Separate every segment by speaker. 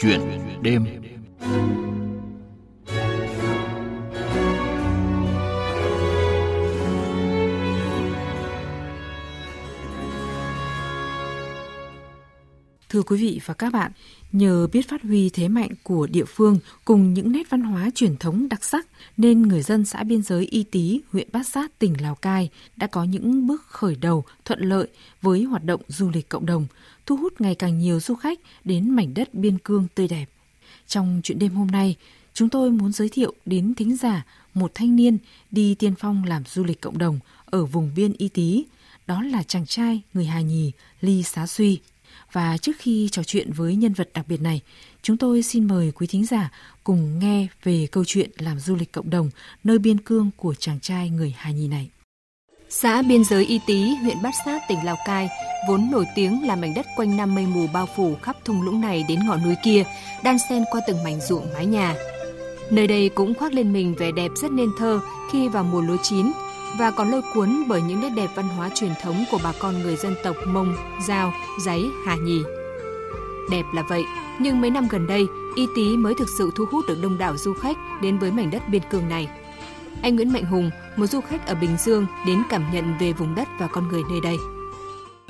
Speaker 1: Chuyện đêm.
Speaker 2: Thưa quý vị và các bạn, nhờ biết phát huy thế mạnh của địa phương cùng những nét văn hóa truyền thống đặc sắc nên người dân xã biên giới Y Tý, huyện Bát Sát, tỉnh Lào Cai đã có những bước khởi đầu thuận lợi với hoạt động du lịch cộng đồng, thu hút ngày càng nhiều du khách đến mảnh đất biên cương tươi đẹp. Trong chuyện đêm hôm nay, chúng tôi muốn giới thiệu đến thính giả một thanh niên đi tiên phong làm du lịch cộng đồng ở vùng biên Y Tý, đó là chàng trai người Hà Nhì Ly Xá Suy. Và trước khi trò chuyện với nhân vật đặc biệt này, chúng tôi xin mời quý thính giả cùng nghe về câu chuyện làm du lịch cộng đồng nơi biên cương của chàng trai người Hà Nhi này.
Speaker 3: Xã biên giới Y Tý, huyện Bát Sát, tỉnh Lào Cai, vốn nổi tiếng là mảnh đất quanh năm mây mù bao phủ khắp thung lũng này đến ngọn núi kia, đan xen qua từng mảnh ruộng mái nhà. Nơi đây cũng khoác lên mình vẻ đẹp rất nên thơ khi vào mùa lúa chín, và còn lôi cuốn bởi những nét đẹp văn hóa truyền thống của bà con người dân tộc Mông, Giao, Giấy, Hà Nhì. Đẹp là vậy, nhưng mấy năm gần đây, Y Tý mới thực sự thu hút được đông đảo du khách đến với mảnh đất biên cương này. Anh Nguyễn Mạnh Hùng, một du khách ở Bình Dương đến cảm nhận về vùng đất và con người nơi đây.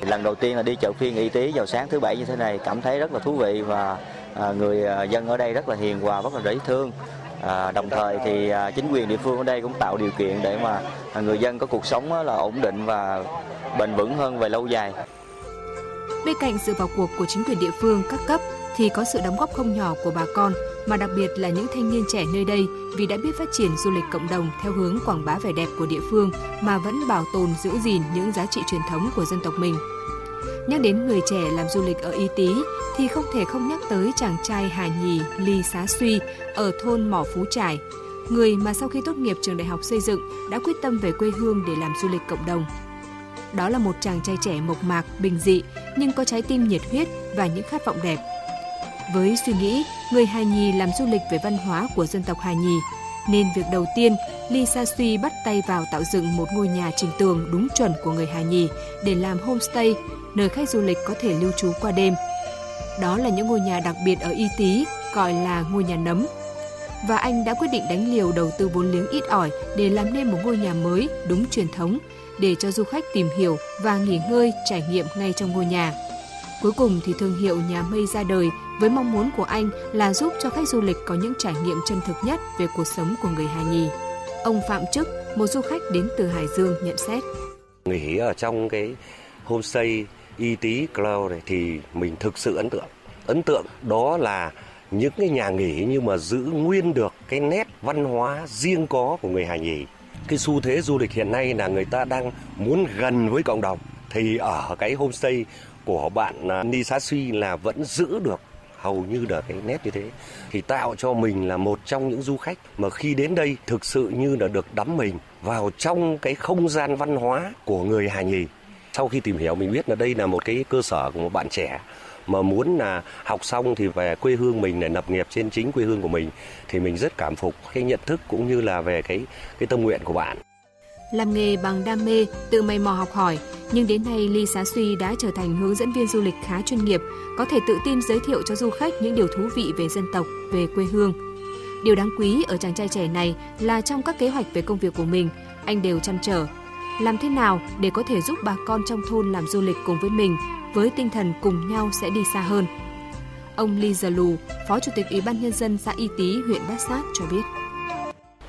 Speaker 4: Lần đầu tiên là đi chợ phiên Y Tý vào sáng thứ bảy như thế này, cảm thấy rất là thú vị và à, người à, dân ở đây rất là hiền hòa, rất là dễ thương. À, đồng thời thì à, chính quyền địa phương ở đây cũng tạo điều kiện để mà à, người dân có cuộc sống là ổn định và bền vững hơn về lâu dài.
Speaker 3: Bên cạnh sự vào cuộc của chính quyền địa phương các cấp thì có sự đóng góp không nhỏ của bà con, mà đặc biệt là những thanh niên trẻ nơi đây vì đã biết phát triển du lịch cộng đồng theo hướng quảng bá vẻ đẹp của địa phương mà vẫn bảo tồn giữ gìn những giá trị truyền thống của dân tộc mình. Nhắc đến người trẻ làm du lịch ở Y Tý thì không thể không nhắc tới chàng trai Hà Nhì Ly Xá Suy ở thôn Mỏ Phú Trải, người mà sau khi tốt nghiệp trường đại học xây dựng đã quyết tâm về quê hương để làm du lịch cộng đồng. Đó là một chàng trai trẻ mộc mạc, bình dị nhưng có trái tim nhiệt huyết và những khát vọng đẹp. Với suy nghĩ người Hà Nhì làm du lịch về văn hóa của dân tộc Hà Nhì, nên việc đầu tiên Lee Sa Suy bắt tay vào tạo dựng một ngôi nhà trình tường đúng chuẩn của người Hà Nhì để làm homestay, nơi khách du lịch có thể lưu trú qua đêm. Đó là những ngôi nhà đặc biệt ở Y Tý, gọi là ngôi nhà nấm. Và anh đã quyết định đánh liều đầu tư vốn liếng ít ỏi để làm nên một ngôi nhà mới đúng truyền thống, để cho du khách tìm hiểu và nghỉ ngơi trải nghiệm ngay trong ngôi nhà. Cuối cùng thì thương hiệu nhà mây ra đời với mong muốn của anh là giúp cho khách du lịch có những trải nghiệm chân thực nhất về cuộc sống của người Hà Nhì. Ông Phạm Trức, một du khách đến từ Hải Dương nhận xét.
Speaker 5: Nghỉ ở trong cái homestay Y Tý Cloud này thì mình thực sự ấn tượng. Ấn tượng đó là những cái nhà nghỉ nhưng mà giữ nguyên được cái nét văn hóa riêng có của người Hà Nhì. Cái xu thế du lịch hiện nay là người ta đang muốn gần với cộng đồng thì ở cái homestay của bạn à, Nisashi Suy là vẫn giữ được hầu như là cái nét như thế thì tạo cho mình là một trong những du khách mà khi đến đây thực sự như là được đắm mình vào trong cái không gian văn hóa của người Hà Nhì. Sau khi tìm hiểu, mình biết là đây là một cái cơ sở của một bạn trẻ mà muốn là học xong thì về quê hương mình để lập nghiệp trên chính quê hương của mình, thì mình rất cảm phục cái nhận thức cũng như là về cái cái tâm nguyện của bạn.
Speaker 3: Làm nghề bằng đam mê, tự mày mò học hỏi, nhưng đến nay Ly Xá Suy đã trở thành hướng dẫn viên du lịch khá chuyên nghiệp, có thể tự tin giới thiệu cho du khách những điều thú vị về dân tộc, về quê hương. Điều đáng quý ở chàng trai trẻ này là trong các kế hoạch về công việc của mình, anh đều chăn trở làm thế nào để có thể giúp bà con trong thôn làm du lịch cùng với mình với tinh thần cùng nhau sẽ đi xa hơn. Ông Ly Giờ Lù, Phó Chủ tịch Ủy ban Nhân dân xã Y Tý, huyện Bát Sát cho biết.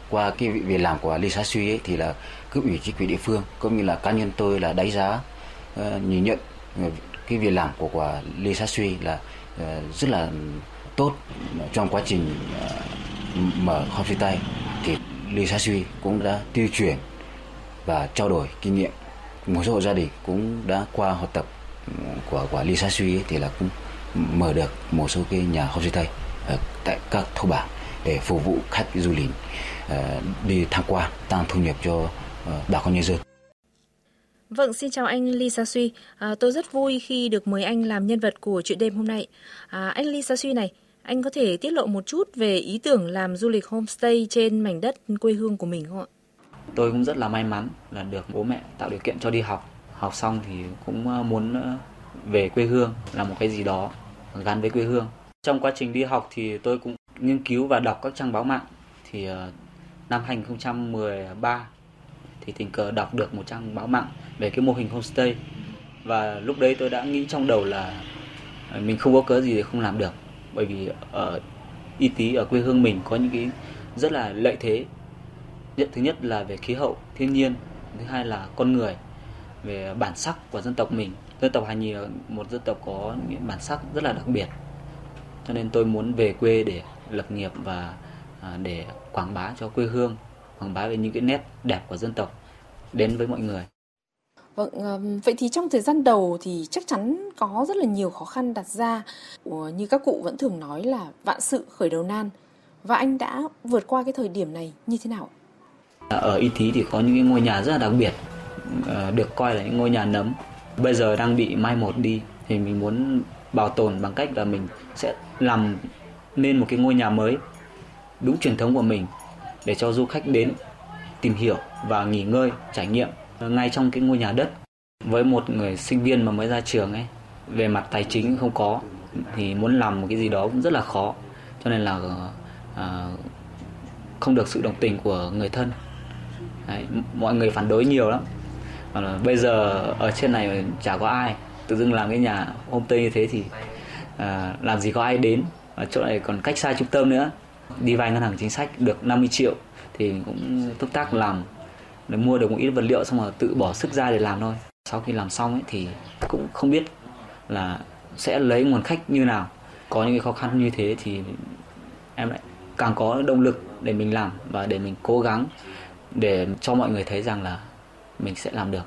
Speaker 6: Qua cái việc làm của Lê Xá Suy ấy, thì là cấp ủy chính quyền địa phương cũng như là cá nhân tôi là đánh giá uh, nhìn nhận ờ, cái việc làm của của Lê Sát Suy là uh, rất là tốt. Trong quá trình uh, mở homestay tay thì Lê Sát Suy cũng đã tuyên truyền và trao đổi kinh nghiệm. Một số hộ gia đình cũng đã qua học tập ừ, của của Lê Sát Suy ấy, thì là cũng mở được một số cái nhà homestay ở tại các thôn bản để phục vụ khách du lịch uh, đi tham quan tăng thu nhập cho bà con nhân dân.
Speaker 2: Vâng, xin chào anh Lee Sa Suy. À, tôi rất vui khi được mời anh làm nhân vật của chuyện đêm hôm nay. À, anh Lee Sa Suy này, anh có thể tiết lộ một chút về ý tưởng làm du lịch homestay trên mảnh đất quê hương của mình không ạ?
Speaker 7: Tôi cũng rất là may mắn là được bố mẹ tạo điều kiện cho đi học. Học xong thì cũng muốn về quê hương làm một cái gì đó gắn với quê hương. trong quá trình đi học thì tôi cũng nghiên cứu và đọc các trang báo mạng thì ờ, năm 2013 thì tình cờ đọc được một trang báo mạng về cái mô hình homestay. Và lúc đấy tôi đã nghĩ trong đầu là ờ, mình không có cớ gì để không làm được. Bởi vì ở, y tí ở quê hương mình có những cái rất là lợi thế. Nhất, thứ nhất là về khí hậu, thiên nhiên, thứ hai là con người, về bản sắc của dân tộc mình. Dân tộc Hà Nhì là một dân tộc có những bản sắc rất là đặc biệt cho nên tôi muốn về quê để lập nghiệp và à, để quảng bá cho quê hương quảng bá về những cái nét đẹp của dân tộc đến với mọi người
Speaker 2: Vâng, vậy thì trong thời gian đầu thì chắc chắn có rất là nhiều khó khăn đặt ra. Như các cụ vẫn thường nói là vạn sự khởi đầu nan. Và anh đã vượt qua cái thời điểm này như thế nào?
Speaker 7: Ở Y Tý thì có những cái ngôi nhà rất là đặc biệt, ờ, được coi là những ngôi nhà nấm. Bây giờ đang bị mai một đi thì mình muốn bảo tồn bằng cách là mình sẽ làm nên một cái ngôi nhà mới đúng truyền thống của mình để cho du khách đến tìm hiểu và nghỉ ngơi, trải nghiệm ngay trong cái ngôi nhà đất. Với một người sinh viên mà mới ra trường ấy về mặt tài chính không có thì muốn làm một cái gì đó cũng rất là khó. Cho nên là à, không được sự đồng tình của người thân. Đấy, mọi người phản đối nhiều lắm. Bây giờ ở trên này chả có ai tự dưng làm cái nhà homestay như thế thì à, làm gì có ai đến. Và chỗ này còn cách xa trung tâm nữa. Đi vay ngân hàng chính sách được 50 triệu thì cũng túc tác làm để mua được một ít vật liệu xong rồi tự bỏ sức ra để làm thôi. Sau khi làm xong ấy thì cũng không biết là sẽ lấy nguồn khách như nào. Có những cái khó khăn như thế thì em lại càng có động lực để mình làm và để mình cố gắng để cho mọi người thấy rằng là mình sẽ làm được.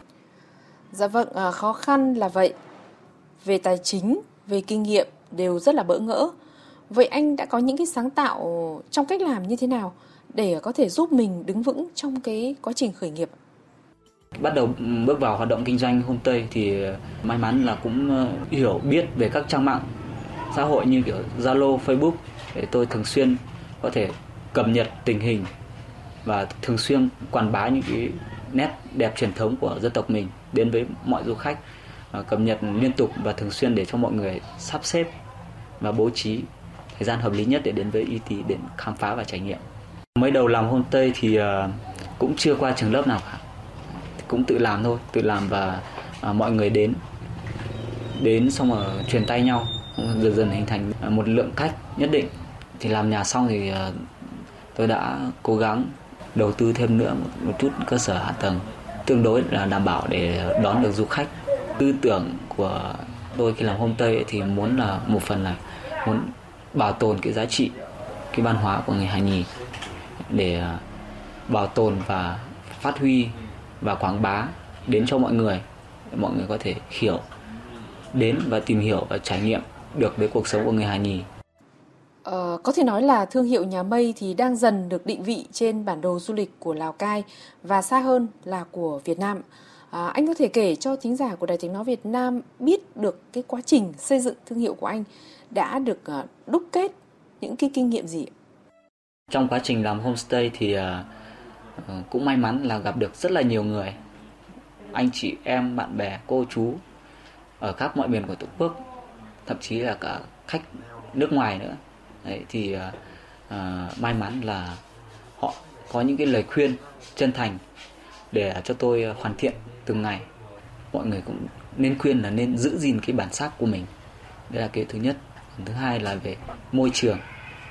Speaker 2: Dạ vâng à, khó khăn là vậy về tài chính về kinh nghiệm đều rất là bỡ ngỡ vậy anh đã có những cái sáng tạo trong cách làm như thế nào để có thể giúp mình đứng vững trong cái quá trình khởi nghiệp?
Speaker 7: Bắt đầu ừ, bước vào hoạt động kinh doanh homestay thì may mắn là cũng ờ, hiểu biết về các trang mạng xã hội như kiểu Zalo, Facebook để tôi thường xuyên có thể cập nhật tình hình và thường xuyên quảng bá những cái nét đẹp truyền thống của dân tộc mình đến với mọi du khách Ờ, cập nhật liên tục và thường xuyên để cho mọi người sắp xếp và bố trí thời gian hợp lý nhất để đến với y tí để khám phá và trải nghiệm. Mới đầu làm homestay thì ờ, cũng chưa qua trường lớp nào cả. Cũng tự làm thôi tự làm và ờ, mọi người đến đến xong rồi truyền tay nhau dần dần hình thành một lượng khách nhất định. Thì làm nhà xong thì tôi đã cố gắng đầu tư thêm nữa một, một chút cơ sở hạ tầng tương đối là đảm bảo để đón được du khách tư tưởng của tôi khi làm homestay thì muốn là một phần là muốn bảo tồn cái giá trị cái văn hóa của người Hà Nhì để à, bảo tồn và phát huy và quảng bá đến cho mọi người mọi người có thể hiểu đến và tìm hiểu và trải nghiệm được với cuộc sống của người Hà Nhì.
Speaker 2: Ờ, có thể nói là thương hiệu nhà mây thì đang dần được định vị trên bản đồ du lịch của Lào Cai và xa hơn là của Việt Nam. À, anh có thể kể cho thính giả của Đài Tiếng Nói Việt Nam biết được cái quá trình xây dựng thương hiệu của anh đã được uh, đúc kết những cái kinh nghiệm gì?
Speaker 7: trong quá trình làm homestay thì uh, cũng may mắn là gặp được rất là nhiều người anh chị em bạn bè cô chú ở khắp mọi miền của tổ quốc thậm chí là cả khách nước ngoài nữa Đấy, thì uh, uh, may mắn là họ có những cái lời khuyên chân thành để cho tôi hoàn thiện từng ngày mọi người cũng nên khuyên là nên giữ gìn cái bản sắc của mình. Đây là cái thứ nhất. Thứ hai là về môi trường.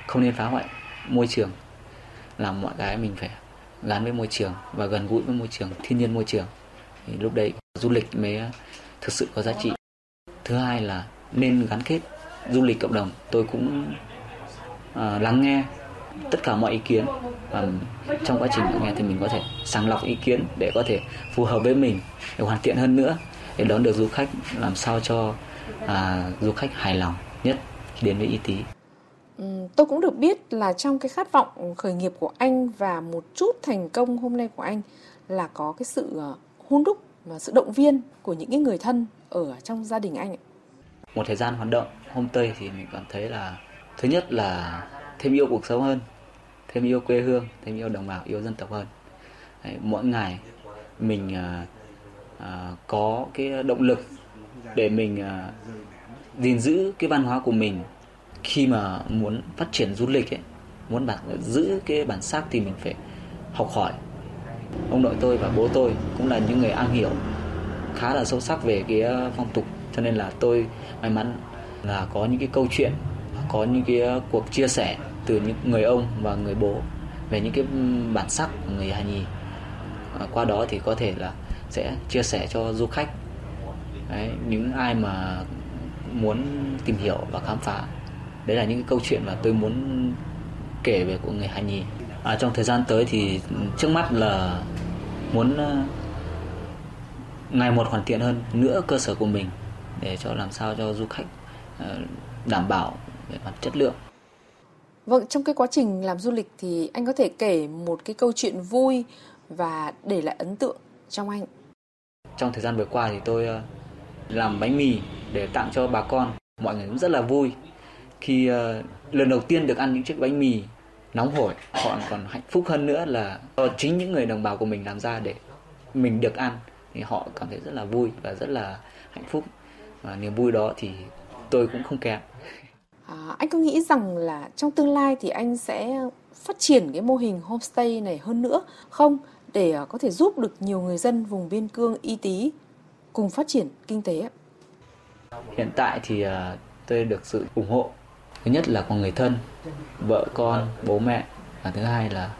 Speaker 7: Không nên phá hoại môi trường. Làm mọi cái mình phải gắn với môi trường và gần gũi với môi trường thiên nhiên môi trường. Thì lúc đấy du lịch mới thực sự có giá trị. Thứ hai là nên gắn kết du lịch cộng đồng. Tôi cũng uh, lắng nghe tất cả mọi ý kiến và trong quá trình nghe thì mình có thể sàng lọc ý kiến để có thể phù hợp với mình để hoàn thiện hơn nữa để đón được du khách làm sao cho uh, du khách hài lòng nhất khi đến với y tý
Speaker 2: tôi cũng được biết là trong cái khát vọng khởi nghiệp của anh và một chút thành công hôm nay của anh là có cái sự ờ, hôn đúc và sự động viên của những cái người thân ở trong gia đình anh.
Speaker 7: Một thời gian hoạt động hôm tây thì mình cảm thấy là thứ nhất là thêm yêu cuộc sống hơn, thêm yêu quê hương, thêm yêu đồng bào, yêu dân tộc hơn. Đấy, mỗi ngày mình à, à, có cái động lực để mình à, gìn giữ cái văn hóa của mình. Khi mà muốn phát triển du lịch ấy muốn bản giữ cái bản sắc thì mình phải học hỏi. Ông nội tôi và bố tôi cũng là những người am hiểu khá là sâu sắc về cái à, phong tục. Cho nên là tôi may mắn là có những cái câu chuyện có những cái à, cuộc chia sẻ từ những người ông và người bố về những cái bản sắc của người Hà Nhì. À, qua đó thì có thể là sẽ chia sẻ cho du khách. Đấy, những ai mà muốn tìm hiểu và khám phá đấy là những cái câu chuyện mà tôi muốn kể về của người Hà Nhì. À, trong thời gian tới thì trước mắt là muốn ờ, ngày một hoàn thiện hơn nữa cơ sở của mình để cho làm sao cho du khách ờ, đảm bảo về mặt chất lượng.
Speaker 2: Vâng, trong cái quá trình làm du lịch thì anh có thể kể một cái câu chuyện vui và để lại ấn tượng trong anh.
Speaker 7: Trong thời gian vừa qua thì tôi ờ, làm bánh mì để tặng cho bà con. Mọi người cũng rất là vui khi ờ, lần đầu tiên được ăn những chiếc bánh mì nóng hổi. Họ còn hạnh phúc hơn nữa là do chính những người đồng bào của mình làm ra để mình được ăn thì họ cảm thấy rất là vui và rất là hạnh phúc. Và niềm vui đó thì tôi cũng không kém.
Speaker 2: À, anh có nghĩ rằng là trong tương lai thì anh sẽ phát triển cái mô hình homestay này hơn nữa không? Để à, có thể giúp được nhiều người dân vùng biên cương y tí cùng phát triển kinh tế?
Speaker 7: Hiện tại thì à, tôi được sự ủng hộ thứ nhất là của người thân, vợ con, bố mẹ và thứ hai là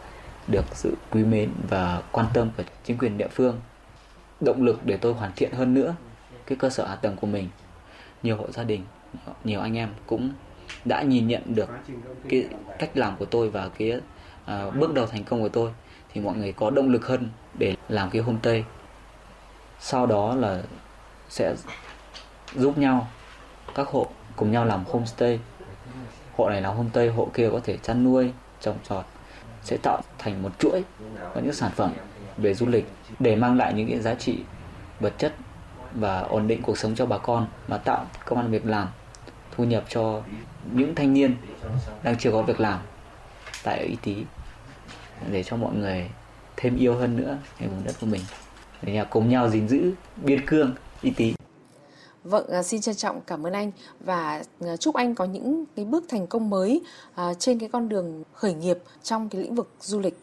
Speaker 7: được sự quý mến và quan tâm của chính quyền địa phương. Động lực để tôi hoàn thiện hơn nữa cái cơ sở hạ tầng của mình. Nhiều hộ gia đình nhiều anh em cũng đã nhìn nhận được cái cách làm của tôi và cái uh, bước đầu thành công của tôi thì mọi người có động lực hơn để làm cái homestay. Sau đó là sẽ giúp nhau các hộ cùng nhau làm homestay. Hộ này làm homestay hộ kia có thể chăn nuôi trồng trọt sẽ tạo thành một chuỗi có những sản phẩm về du lịch để mang lại những cái giá trị vật chất và ổn định cuộc sống cho bà con và tạo công an việc làm thu nhập cho những thanh niên đang chưa có việc làm tại Y Tý để cho mọi người thêm yêu hơn nữa cái vùng đất của mình để cùng nhau gìn giữ biên cương Y Tý.
Speaker 2: Vâng, à, xin trân trọng cảm ơn anh và à, chúc anh có những cái bước thành công mới à, trên cái con đường khởi nghiệp trong cái lĩnh vực du lịch.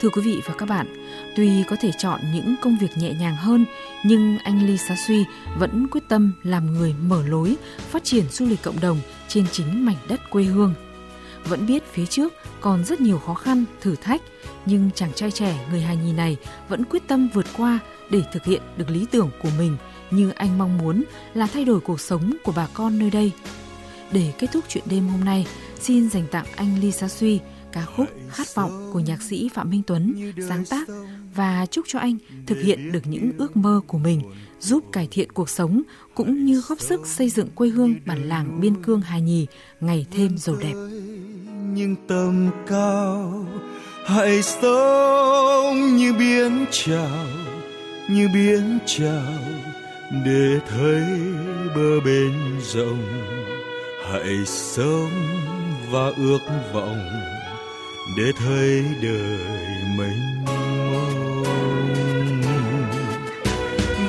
Speaker 2: Thưa quý vị và các bạn, tuy có thể chọn những công việc nhẹ nhàng hơn, nhưng anh Lee Sa Suy vẫn quyết tâm làm người mở lối, phát triển du lịch cộng đồng trên chính mảnh đất quê hương. Vẫn biết phía trước còn rất nhiều khó khăn, thử thách, nhưng chàng trai trẻ người hài nhì này vẫn quyết tâm vượt qua để thực hiện được lý tưởng của mình như anh mong muốn là thay đổi cuộc sống của bà con nơi đây. Để kết thúc chuyện đêm hôm nay, xin dành tặng anh Lee Sa Suy ca khúc Khát vọng của nhạc sĩ Phạm Minh Tuấn sáng tác và chúc cho anh thực hiện được những ước mơ của mình, giúp cải thiện cuộc sống cũng như góp sức xây dựng quê hương bản làng biên cương hài nhì ngày thêm giàu đẹp.
Speaker 1: Nhưng tầm cao hãy sống như biến trào như biến trào để thấy bờ bên rộng hãy sống và ước vọng để thấy đời mênh mông.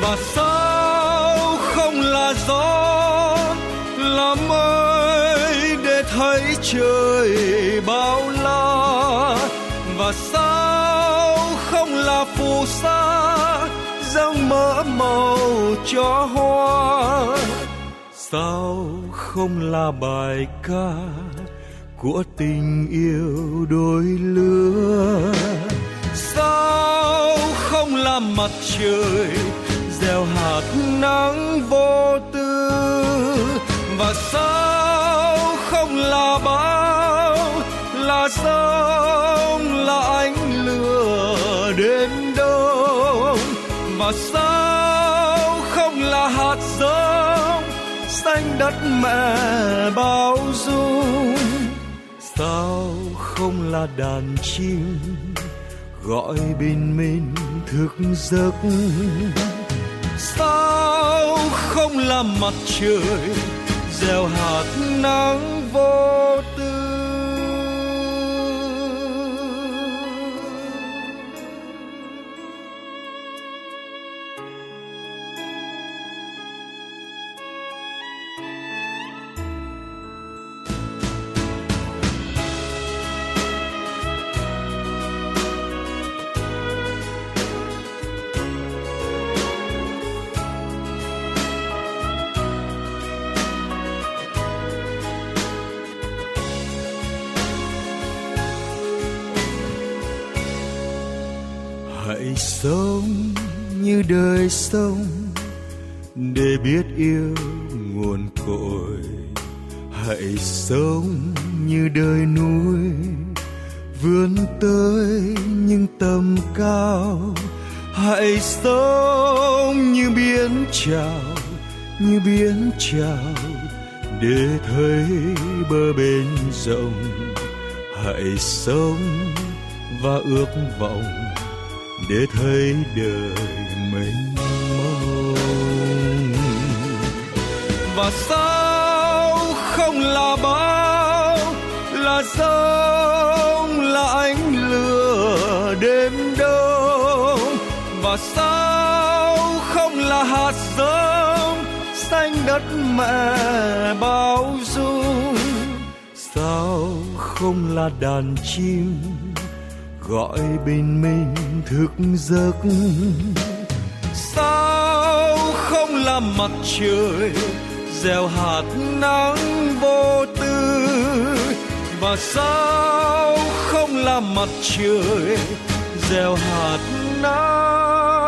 Speaker 1: Và sao không là gió là mây để thấy trời bao la. Và sao không là phù sa, dâng mỡ màu cho hoa. Sao không là bài ca của tình yêu đôi lứa. Sao không làm mặt trời, gieo hạt nắng vô tư? Và sao không là bão là sông là ánh lửa đến đông? Và sao không là hạt giống xanh đất mẹ bao dung? Sao không là đàn chim, gọi bình minh thức giấc. Sao không là mặt trời, gieo hạt nắng vô tư? Sống như đời sống. Để biết yêu nguồn cội, hãy sống như đời núi. Vươn tới những tầm cao, hãy sống như biển trào như biển trào để thấy bờ bên rộng, hãy sống và ước vọng để thấy đời mình mong và sao không là bao, là sông là ánh lửa đêm đông? Và sao không là hạt giống xanh đất mẹ bao dung? Sao không là đàn chim gọi bình minh thức giấc. Sao không là mặt trời, gieo hạt nắng vô tư? Và sao không là mặt trời, gieo hạt nắng